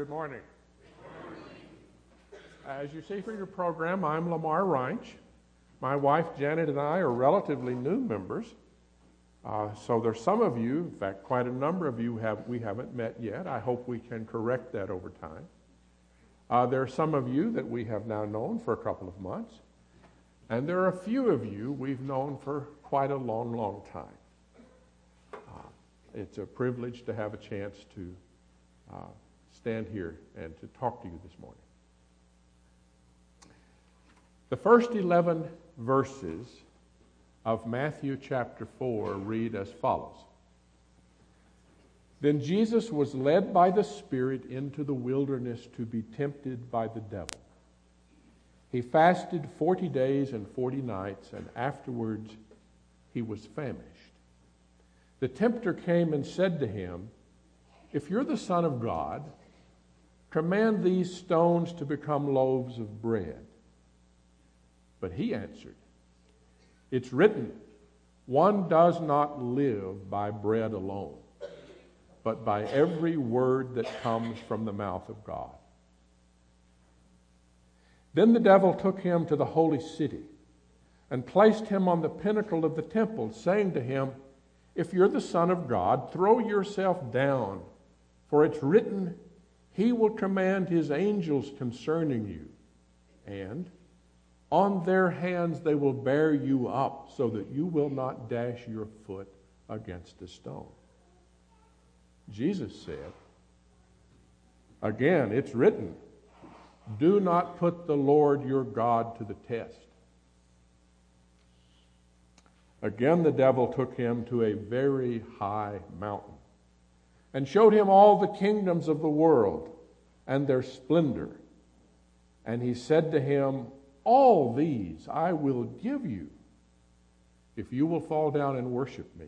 Good morning. As you see from your program, I'm Lamar Reinsch. My wife Janet and I are relatively new members. Uh, so there's some of you, in fact, quite a number of you have we haven't met yet. I hope we can correct that over time. Uh, there are some of you that we have now known for a couple of months, and there are a few of you we've known for quite a long, long time. Uh, it's a privilege to have a chance to uh, stand here and to talk to you this morning. The first 11 verses of Matthew chapter 4 read as follows Then Jesus was led by the Spirit into the wilderness to be tempted by the devil. He fasted 40 days and 40 nights, and afterwards he was famished. The tempter came and said to him, If you're the Son of God, command these stones to become loaves of bread. But he answered, It's written, one does not live by bread alone, but by every word that comes from the mouth of God. Then the devil took him to the holy city and placed him on the pinnacle of the temple, saying to him, If you're the Son of God, throw yourself down, for it's written, He will command His angels concerning you, and on their hands they will bear you up, so that you will not dash your foot against a stone. Jesus said, Again, it's written, Do not put the Lord your God to the test. Again, the devil took him to a very high mountain and showed him all the kingdoms of the world and their splendor. And he said to him, all these I will give you if you will fall down and worship me.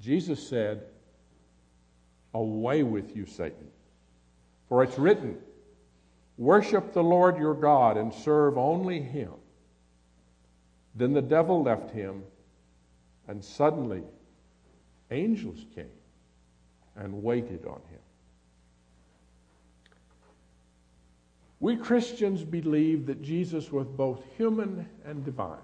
Jesus said, Away with you, Satan. For it's written, Worship the Lord your God and serve only him. Then the devil left him, and suddenly angels came and waited on him. We Christians believe that Jesus was both human and divine.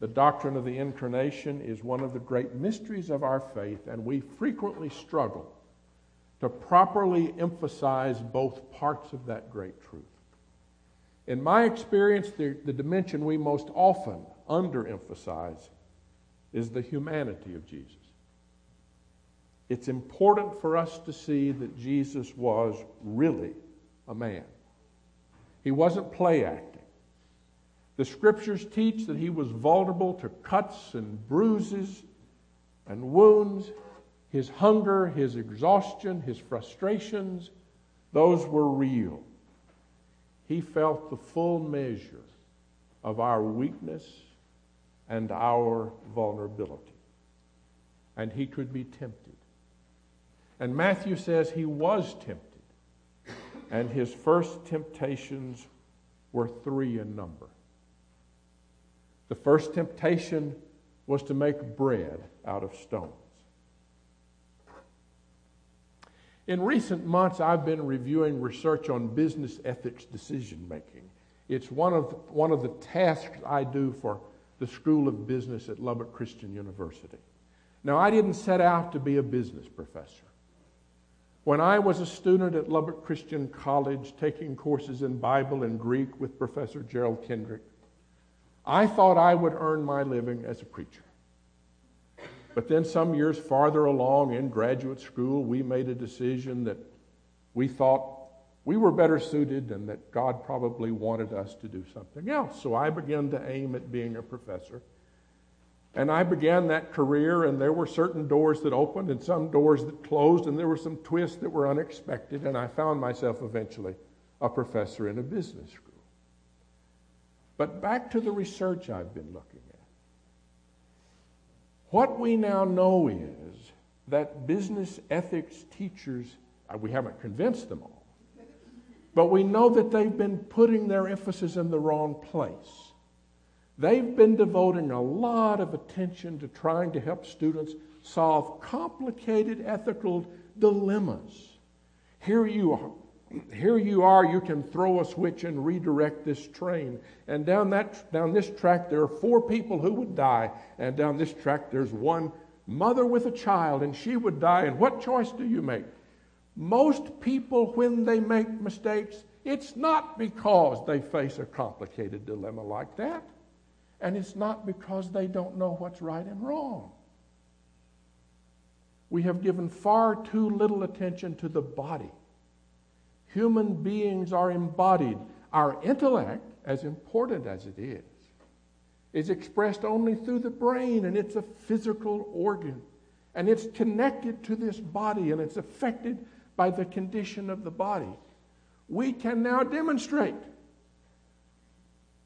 The doctrine of the incarnation is one of the great mysteries of our faith, and we frequently struggle to properly emphasize both parts of that great truth. In my experience, the, the dimension we most often underemphasize is the humanity of Jesus. It's important for us to see that Jesus was really a man. He wasn't play acting. The scriptures teach that he was vulnerable to cuts and bruises and wounds. His hunger, his exhaustion, his frustrations, those were real. He felt the full measure of our weakness and our vulnerability. And he could be tempted. And Matthew says he was tempted and his first temptations were three in number. The first temptation was to make bread out of stones. In recent months, I've been reviewing research on business ethics decision making. It's one of, one of the tasks I do for the School of Business at Lubbock Christian University. Now, I didn't set out to be a business professor. When I was a student at Lubbock Christian College taking courses in Bible and Greek with Professor Gerald Kendrick, I thought I would earn my living as a preacher. But then, some years farther along in graduate school, we made a decision that we thought we were better suited and that God probably wanted us to do something else. So I began to aim at being a professor and I began that career, and there were certain doors that opened and some doors that closed, and there were some twists that were unexpected, and I found myself eventually a professor in a business school. But back to the research I've been looking at. What we now know is that business ethics teachers, uh, we haven't convinced them all, but we know that they've been putting their emphasis in the wrong place. They've been devoting a lot of attention to trying to help students solve complicated ethical dilemmas Here you are. Here you are, you can throw a switch and redirect this train. And down, that, down this track, there are four people who would die. And down this track, there's one mother with a child, and she would die. And what choice do you make? Most people, when they make mistakes, it's not because they face a complicated dilemma like that. And it's not because they don't know what's right and wrong. We have given far too little attention to the body. Human beings are embodied. Our intellect, as important as it is, is expressed only through the brain, and it's a physical organ. And it's connected to this body, and it's affected by the condition of the body. We can now demonstrate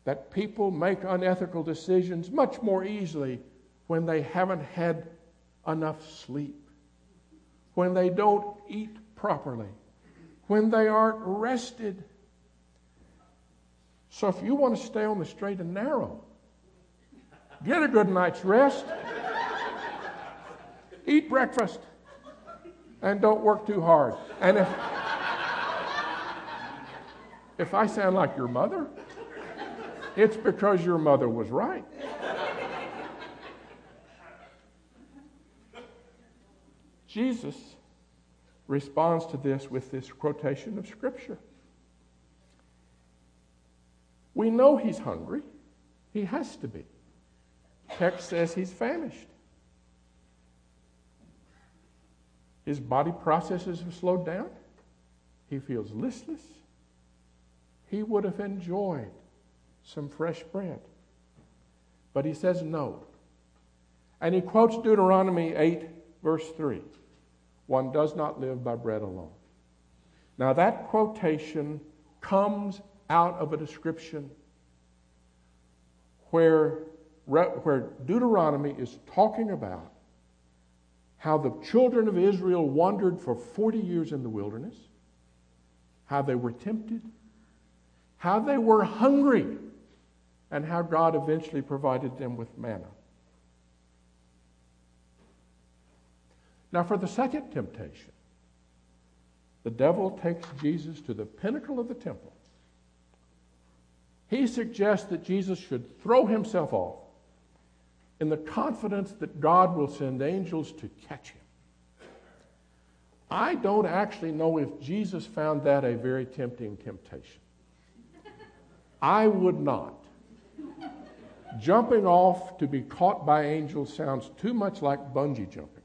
that people make unethical decisions much more easily when they haven't had enough sleep, when they don't eat properly, when they aren't rested. So if you want to stay on the straight and narrow, get a good night's rest, eat breakfast, and don't work too hard. And if, if I sound like your mother, it's because your mother was right. Jesus responds to this with this quotation of Scripture. We know he's hungry. He has to be. Text says he's famished. His body processes have slowed down. He feels listless. He would have enjoyed some fresh bread. But he says no. And he quotes Deuteronomy 8, verse 3 One does not live by bread alone. Now, that quotation comes out of a description where, where Deuteronomy is talking about how the children of Israel wandered for 40 years in the wilderness, how they were tempted, how they were hungry and how God eventually provided them with manna. Now, for the second temptation, the devil takes Jesus to the pinnacle of the temple. He suggests that Jesus should throw himself off in the confidence that God will send angels to catch him. I don't actually know if Jesus found that a very tempting temptation. I would not. Jumping off to be caught by angels sounds too much like bungee jumping.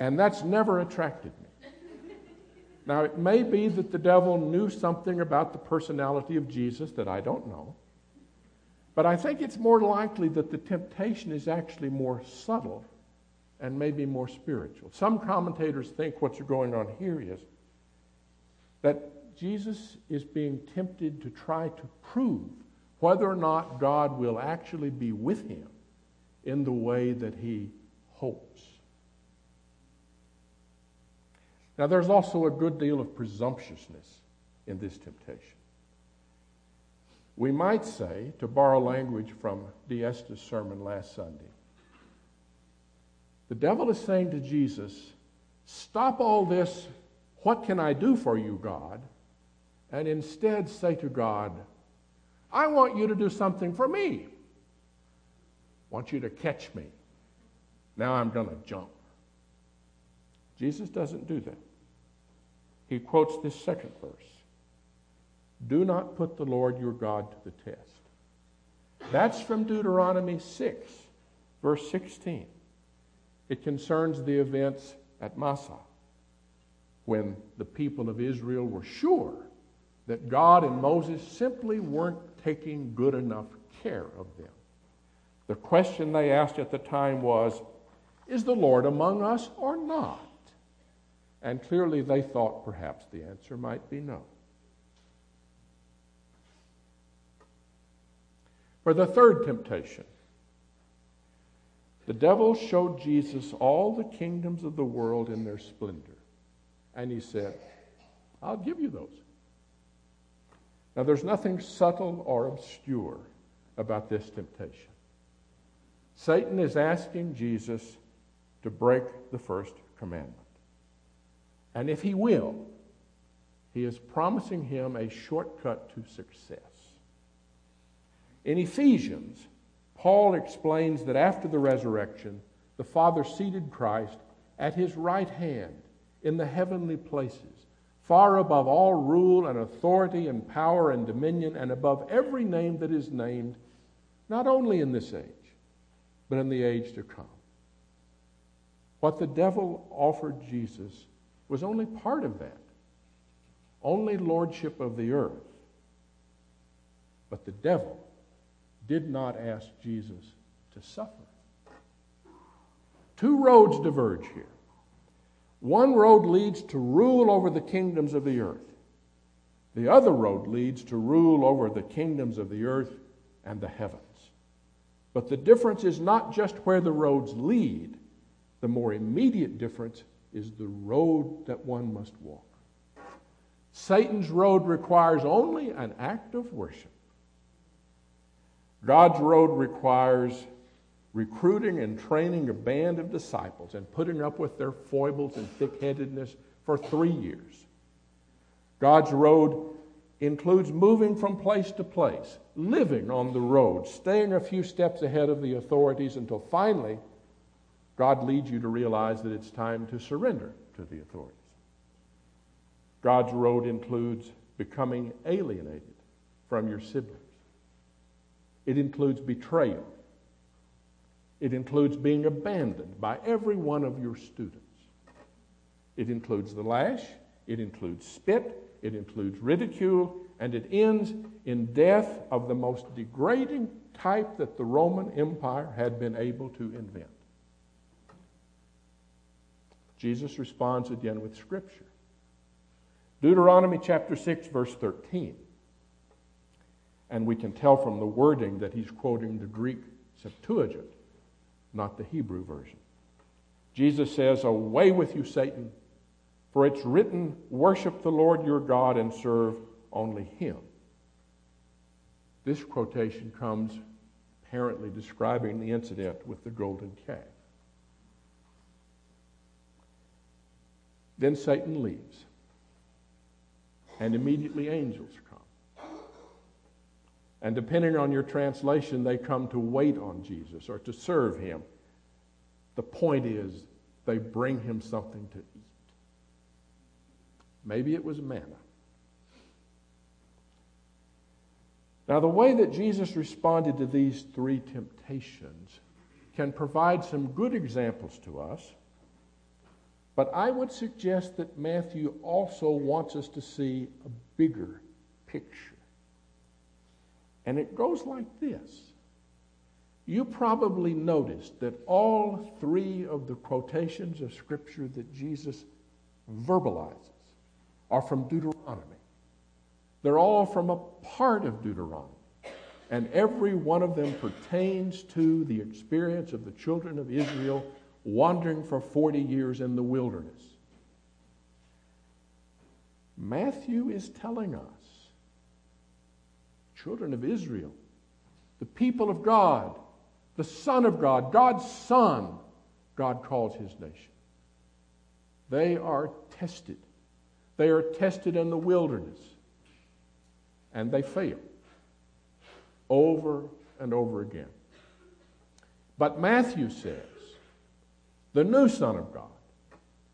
and that's never attracted me. Now, it may be that the devil knew something about the personality of Jesus that I don't know. But I think it's more likely that the temptation is actually more subtle and maybe more spiritual. Some commentators think what's going on here is that Jesus is being tempted to try to prove whether or not God will actually be with him in the way that he hopes. Now, there's also a good deal of presumptuousness in this temptation. We might say, to borrow language from Diesta's sermon last Sunday, the devil is saying to Jesus, Stop all this, what can I do for you, God? And instead say to God, I want you to do something for me. I want you to catch me. Now I'm going to jump. Jesus doesn't do that. He quotes this second verse Do not put the Lord your God to the test. That's from Deuteronomy 6, verse 16. It concerns the events at Massah when the people of Israel were sure that God and Moses simply weren't taking good enough care of them. The question they asked at the time was, Is the Lord among us or not? And clearly they thought perhaps the answer might be no. For the third temptation, the devil showed Jesus all the kingdoms of the world in their splendor. And he said, I'll give you those. Now, there's nothing subtle or obscure about this temptation. Satan is asking Jesus to break the first commandment. And if he will, he is promising him a shortcut to success. In Ephesians, Paul explains that after the resurrection, the Father seated Christ at his right hand in the heavenly places, far above all rule and authority and power and dominion, and above every name that is named, not only in this age, but in the age to come. What the devil offered Jesus was only part of that, only lordship of the earth. But the devil did not ask Jesus to suffer. Two roads diverge here. One road leads to rule over the kingdoms of the earth. The other road leads to rule over the kingdoms of the earth and the heavens. But the difference is not just where the roads lead, the more immediate difference is the road that one must walk. Satan's road requires only an act of worship. God's road requires recruiting and training a band of disciples and putting up with their foibles and thick headedness for three years. God's road includes moving from place to place, living on the road, staying a few steps ahead of the authorities until finally God leads you to realize that it's time to surrender to the authorities. God's road includes becoming alienated from your siblings. It includes betrayal. It includes being abandoned by every one of your students. It includes the lash. It includes spit. It includes ridicule. And it ends in death of the most degrading type that the Roman Empire had been able to invent. Jesus responds again with Scripture. Deuteronomy chapter 6, verse 13. And we can tell from the wording that he's quoting the Greek Septuagint, not the Hebrew version. Jesus says, Away with you, Satan, for it's written, Worship the Lord your God and serve only him. This quotation comes apparently describing the incident with the golden calf. Then Satan leaves, and immediately angels. And depending on your translation, they come to wait on Jesus or to serve him. The point is, they bring him something to eat. Maybe it was manna. Now, the way that Jesus responded to these three temptations can provide some good examples to us but I would suggest that Matthew also wants us to see a bigger picture. And it goes like this. You probably noticed that all three of the quotations of Scripture that Jesus verbalizes are from Deuteronomy. They're all from a part of Deuteronomy. And every one of them pertains to the experience of the children of Israel wandering for 40 years in the wilderness. Matthew is telling us, children of Israel, the people of God, the Son of God, God's Son, God calls his nation. They are tested. They are tested in the wilderness. And they fail over and over again. But Matthew says, the new Son of God,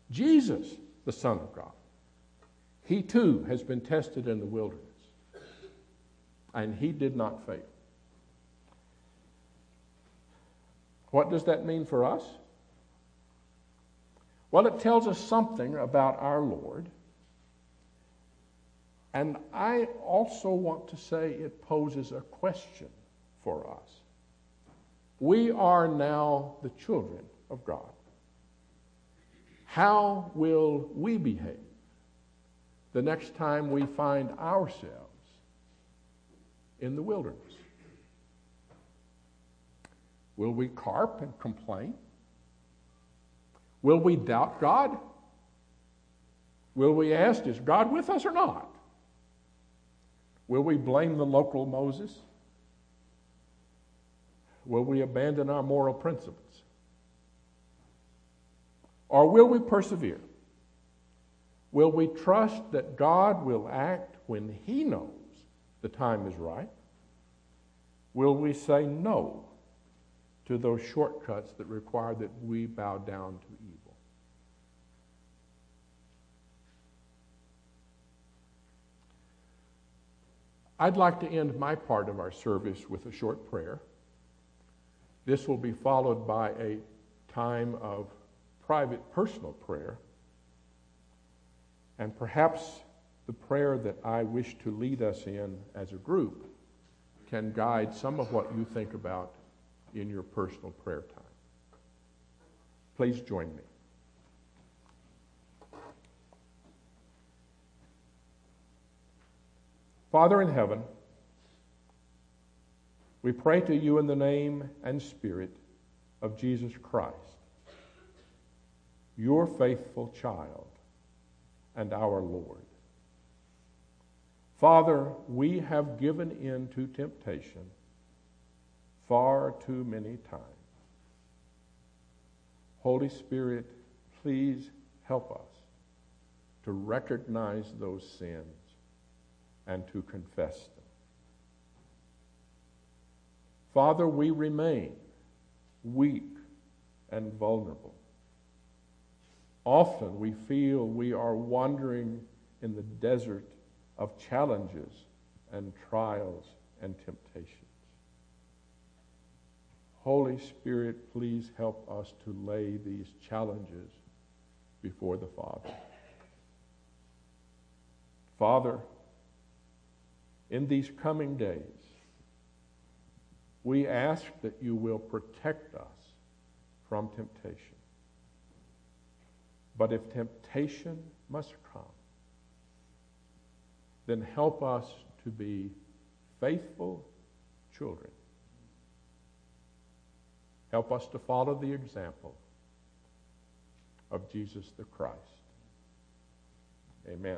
Jesus, the Son of God. He too has been tested in the wilderness, and he did not fail. What does that mean for us? Well, it tells us something about our Lord. And I also want to say it poses a question for us. We are now the children of God. How will we behave the next time we find ourselves in the wilderness? Will we carp and complain? Will we doubt God? Will we ask, is God with us or not? Will we blame the local Moses? Will we abandon our moral principles? Or will we persevere? Will we trust that God will act when He knows the time is right? Will we say no to those shortcuts that require that we bow down to evil? I'd like to end my part of our service with a short prayer. This will be followed by a time of private personal prayer. And perhaps the prayer that I wish to lead us in as a group can guide some of what you think about in your personal prayer time. Please join me. Father in heaven, we pray to you in the name and spirit of Jesus Christ, your faithful child and our Lord. Father, we have given in to temptation far too many times. Holy Spirit, please help us to recognize those sins and to confess them. Father, we remain weak and vulnerable. Often we feel we are wandering in the desert of challenges and trials and temptations. Holy Spirit, please help us to lay these challenges before the Father. Father, in these coming days, we ask that you will protect us from temptation. But if temptation must come, then help us to be faithful children. Help us to follow the example of Jesus the Christ. Amen.